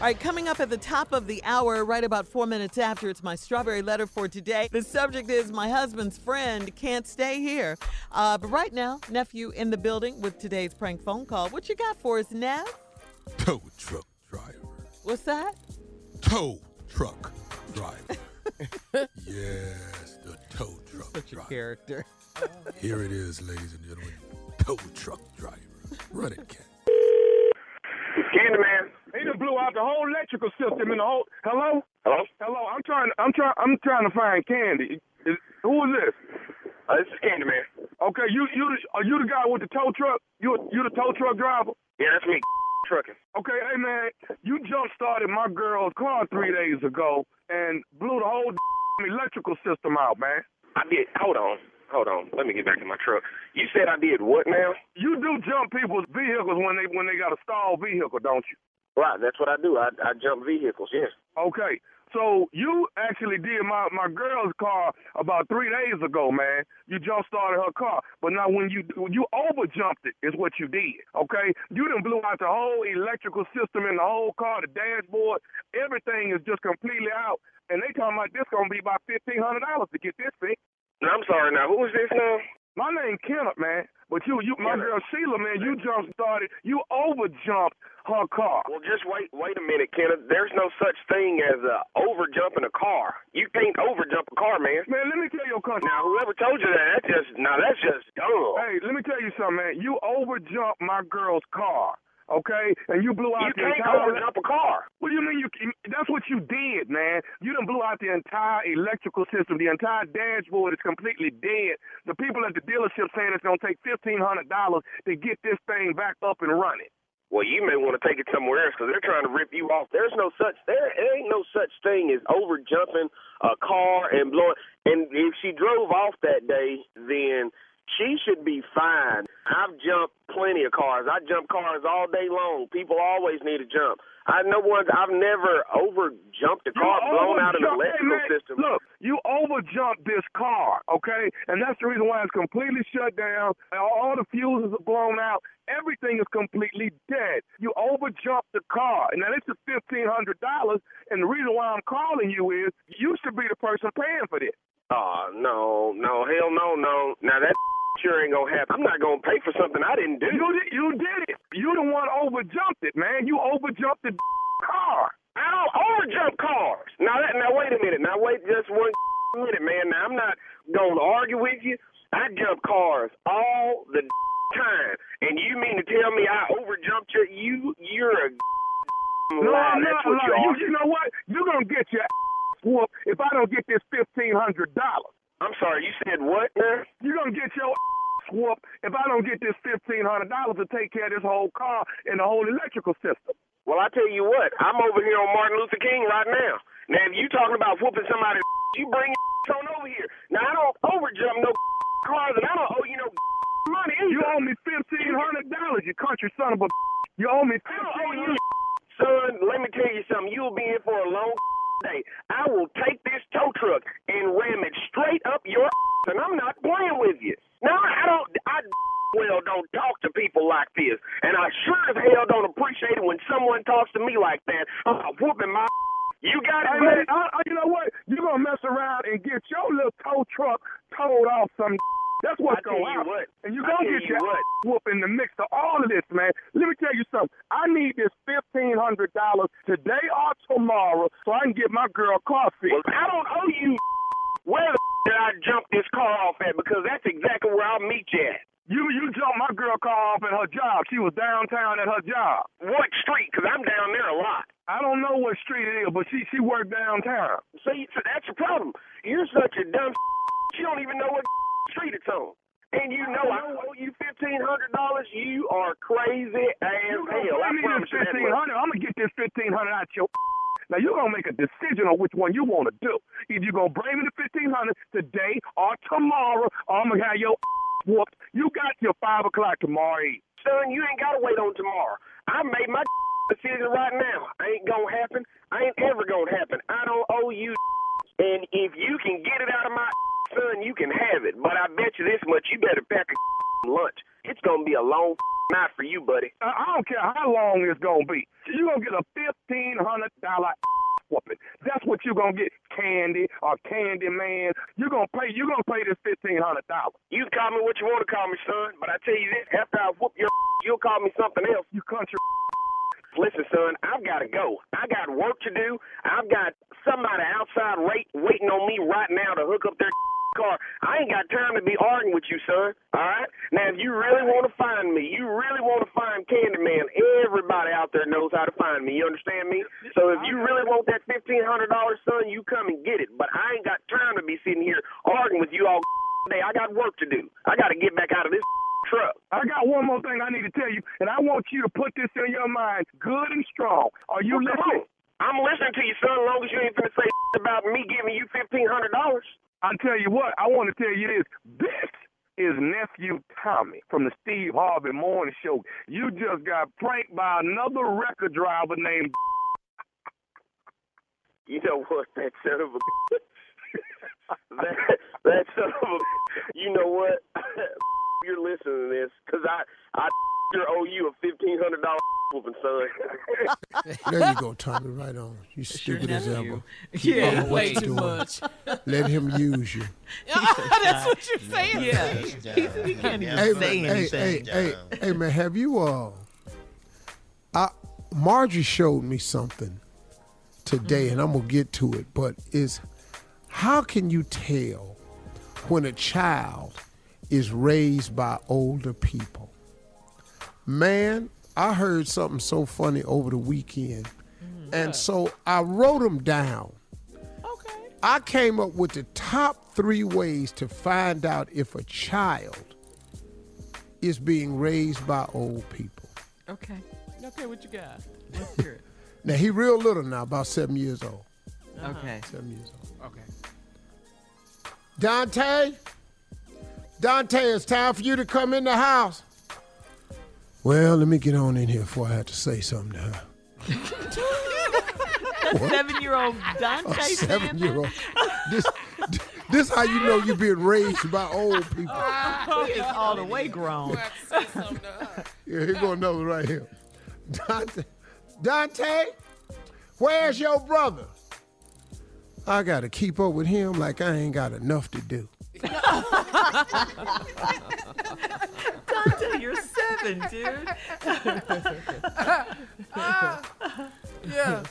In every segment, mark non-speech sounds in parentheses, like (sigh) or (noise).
All right, coming up at the top of the hour, right about four minutes after, it's my strawberry letter for today. The subject is my husband's friend can't stay here. Uh, but right now, nephew in the building with today's prank phone call. What you got for us, Nev? Tow truck driver. What's that? Tow truck driver. (laughs) yes, the tow truck Such a character. (laughs) Here it is, ladies and gentlemen. Tow truck driver. Run it, cat. Candyman. Done blew out the whole electrical system in the whole. Hello. Hello. Hello. I'm trying. I'm trying. I'm trying to find Candy. Is, who is this? Uh, this is Candyman. Okay. You you are you the guy with the tow truck? You you the tow truck driver? Yeah, that's me. Trucking. Okay. Hey man, you jump started my girl's car three days ago and blew the whole (laughs) electrical system out, man. I did. Hold on. Hold on. Let me get back to my truck. You said I did what now? You do jump people's vehicles when they when they got a stalled vehicle, don't you? Right. That's what I do. I, I jump vehicles. Yes. Okay. So you actually did my my girl's car about three days ago, man. You jump started her car, but now when you you over jumped it is what you did. Okay, you done blew out the whole electrical system in the whole car, the dashboard, everything is just completely out. And they talking about this gonna be about fifteen hundred dollars to get this fixed. No, I'm sorry. Now, who is this now? My name Kenneth, man. But you, you, my girl Sheila, man, you jump started, you over jumped her car. Well, just wait. Wait a minute, Kenneth. There's no such thing as uh, over jumping a car. You can't over jump a car, man. Man, let me tell you a country. Now, whoever told you that, that's just now that's just dumb. Hey, let me tell you something, man. You over jumped my girl's car. Okay, and you blew out You the can't entire. overjump a car. What do you mean you? That's what you did, man. You done blew out the entire electrical system. The entire dashboard is completely dead. The people at the dealership saying it's gonna take fifteen hundred dollars to get this thing back up and running. Well, you may want to take it somewhere else because they're trying to rip you off. There's no such there, there ain't no such thing as over jumping a car and blowing. And if she drove off that day, then she should be fine. I've jumped plenty of cars. I jump cars all day long. People always need to jump. I know once I've never over jumped a car You blown out of the overjumped- hey, electrical man, system. Look, you overjumped this car, okay? And that's the reason why it's completely shut down. All the fuses are blown out. Everything is completely dead. You overjumped the car. And now this is fifteen hundred dollars. And the reason why I'm calling you is you should be the person paying for this. Oh no, no, hell no, no. Now that sure ain't gonna happen. I'm not gonna pay for something I didn't do. You did, you did it. You the one overjumped it, man. You overjumped the (laughs) car. I don't overjump cars. Now that now wait a minute. Now wait just one (laughs) minute, man. Now I'm not gonna argue with you. I jump cars all the (laughs) time, and you mean to tell me I overjumped your you? You're a No, lie. I'm That's not what you lying. You, you know what? You're gonna get your ass whooped if I don't get this fifteen hundred dollars. I'm sorry. You said what, man? You're gonna get whooped if I don't get this fifteen hundred dollars to take care of this whole car and the whole electrical system. Well, I tell you what. I'm over here on Martin Luther King right now. Now, if you talking about whooping somebody, (laughs) you bring your (laughs) on over here. Now, I don't overjump no (laughs) cars, and I don't owe you no money. Either. You owe me fifteen hundred dollars, you country son of a. You owe me I don't owe fifteen you, son. Let me tell you something. You'll be in for a long day. I will take this tow truck and ram it straight up your and I'm not playing with you. Now, I don't. I well don't talk to people like this, and I sure as hell don't appreciate it when someone talks to me like that. I'm whooping my. You got it, Hey, buddy. man, I, I, you know what? You're gonna mess around and get your little tow truck towed off some. (laughs) That's what's going on. you happen. what. And you're gonna get you your what. (laughs) whoop in the mix of all of this, man. Let me tell you something. I need this fifteen hundred dollars today or tomorrow so I can get my girl car fixed. Well, I don't owe you. (laughs) Where the did I jump this car off at? Because that's exactly where I'll meet you at. You you jumped my girl car off at her job. She was downtown at her job. What street? Because I'm down there a lot. I don't know what street it is, but she she worked downtown. See, so that's the problem. You're such a dumb. You don't even know what street it's on. And you know I owe you fifteen hundred dollars. You are crazy as You hell. I promise this you fifteen hundred. I'm gonna get this fifteen hundred out your. (laughs) Now you're gonna make a decision on which one you want to do. Either you're gonna bring me the fifteen hundred today or tomorrow, or I'm gonna have your (laughs) whooped. You got your five o'clock tomorrow. Son, you ain't gotta wait on tomorrow. I made my (laughs) decision right now. Ain't gonna happen. Ain't ever gonna happen. I don't owe you. And if you can get it out of my son, you can have it. But I bet you this much, you better pack a lunch. It's gonna be a long night for you, buddy. I I don't care how long it's gonna be. You're gonna get a fifteen hundred dollar whooping. That's what you're gonna get, Candy or Candy Man. You're gonna pay. You're gonna pay this fifteen hundred dollars. You can call me what you want to call me, son. But I tell you this: after I whoop your, you'll call me something else. You country. Listen, son, I've got to go. I got work to do. I've got somebody outside wait, waiting on me right now to hook up their (laughs) car. I ain't got time to be arguing with you, son. All right? Now, if you really want to find me, you really want to find Candyman, everybody out there knows how to find me. You understand me? So if you really want that $1,500, son, you come and get it. But I ain't got time to be sitting here arguing with you all (laughs) day. I got work to do. I got to get back out of this (laughs) truck. I got one more thing I need to tell you, and I want you to put this in your mind, good and strong. Are you Well, listening? I'm listening to you, son, as long as you ain't finna say (laughs) about me giving you $1,500. I tell you what, I want to tell you this. This is nephew Tommy from the Steve Harvey Morning Show. You just got pranked by another record driver named. (laughs) You know what? That son of a. (laughs) that, that son of a. You know what? You're listening to this because I I sure owe you a fifteen hundred dollar (laughs) whooping, son. (laughs) There you go, Tommy. Right on. You stupid as ever. You Yeah, don't know what way too doing. much. (laughs) Let him use you. That's what you're saying. Yeah. He, he can't even Hey, say man, hey, hey, anything, hey, John. hey, man, have you uh I Margie showed me something today and I'm gonna get to it, but is how can you tell when a child is raised by older people? Man, I heard something so funny over the weekend. And mm. so I wrote them down. Okay. I came up with the top three ways to find out if a child is being raised by old people. Okay. Okay, what you got? Let's hear it. (laughs) Now he real little now, about seven years old. Okay. Seven years old. Okay. Dante, Dante, it's time for you to come in the house. Well, let me get on in here before I have to say something to her. (laughs) Seven-year-old Dante. A seven year old. This, this how you know you're being raised by old people. that? He is all the way grown. Yeah, here go another right here. Dante, Dante, where's your brother? I got to keep up with him like I ain't got enough to do. Dante, you're seven, dude. (laughs) Yeah.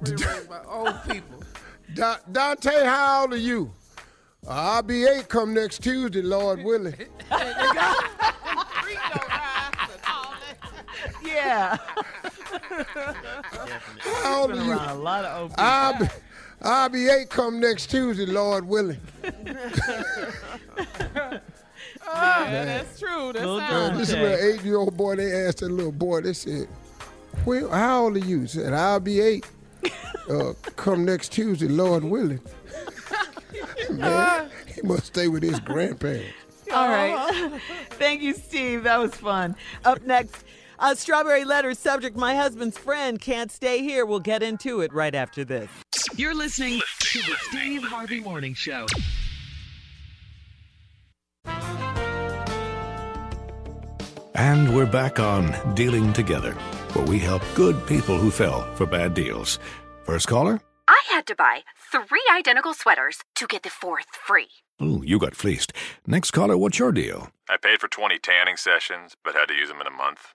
We're old people. Da- Dante, how old are you? I'll be eight come next Tuesday, Lord willing. (laughs) Yeah. How old are you? a lot of old people. I'll be, I'll be eight come next Tuesday, Lord willing. (laughs) Yeah, that's true. That's Little how this is where an eight year old boy, they asked that little boy, they said, well, how old are you? He said, I'll be eight. Uh, (laughs) come next Tuesday, Lord willing. (laughs) Man, he must stay with his grandparents. All right. Thank you, Steve. That was fun. Up next, a strawberry letter subject My husband's friend can't stay here. We'll get into it right after this. You're listening to the Steve Harvey Morning Show. And we're back on Dealing Together, where we help good people who fell for bad deals. First caller? I had to buy three identical sweaters to get the fourth free. Ooh, you got fleeced. Next caller, what's your deal? I paid for 20 tanning sessions, but had to use them in a month.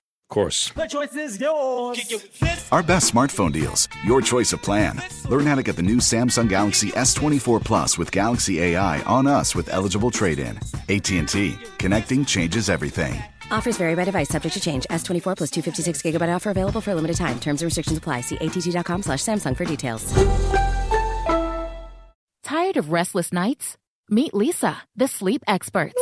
Of course. The choice is yours. Our best smartphone deals. Your choice of plan. Learn how to get the new Samsung Galaxy S24 Plus with Galaxy AI on us with eligible trade-in. AT&T. Connecting changes everything. Offers vary by device, subject to change. S24 plus 256 gigabyte offer available for a limited time. Terms and restrictions apply. See att.com slash Samsung for details. Tired of restless nights? Meet Leesa, the sleep experts.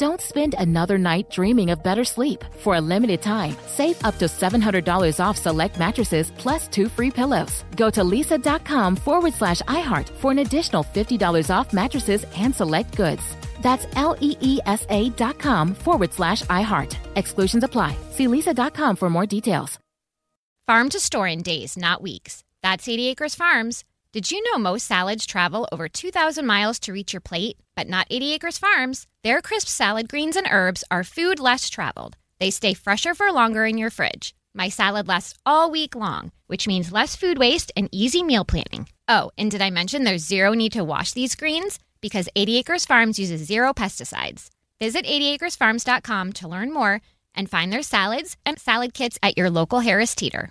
Don't spend another night dreaming of better sleep. For a limited time, save up to $700 off select mattresses plus two free pillows. Go to leesa.com forward slash iHeart for an additional $50 off mattresses and select goods. That's L E E S A dot com forward slash iHeart. Exclusions apply. See leesa.com for more details. Farm to store in days, not weeks. That's 80 Acres Farms. Did you know most salads travel over 2,000 miles to reach your plate? But not 80 Acres Farms. Their crisp salad greens and herbs are food less traveled. They stay fresher for longer in your fridge. My salad lasts all week long, which means less food waste and easy meal planning. Oh, and did I mention there's zero need to wash these greens? Because 80 Acres Farms uses zero pesticides. Visit 80acresfarms.com to learn more and find their salads and salad kits at your local Harris Teeter.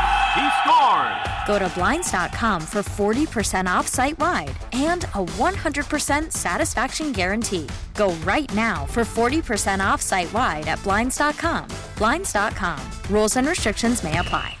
He scored! Go to Blinds.com for 40% off site wide and a 100% satisfaction guarantee. Go right now for 40% off site wide at Blinds.com. Blinds.com. Rules and restrictions may apply.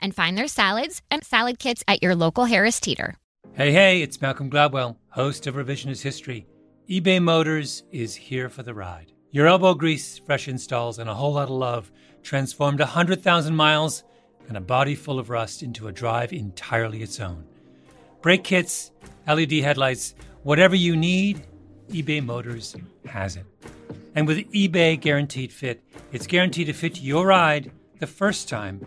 and find their salads and salad kits at your local Harris Teeter. Hey, hey, it's Malcolm Gladwell, host of Revisionist History. eBay Motors is here for the ride. Your elbow grease, fresh installs, and a whole lot of love transformed 100,000 miles and a body full of rust into a drive entirely its own. Brake kits, LED headlights, whatever you need, eBay Motors has it. And with eBay Guaranteed Fit, it's guaranteed to fit your ride the first time,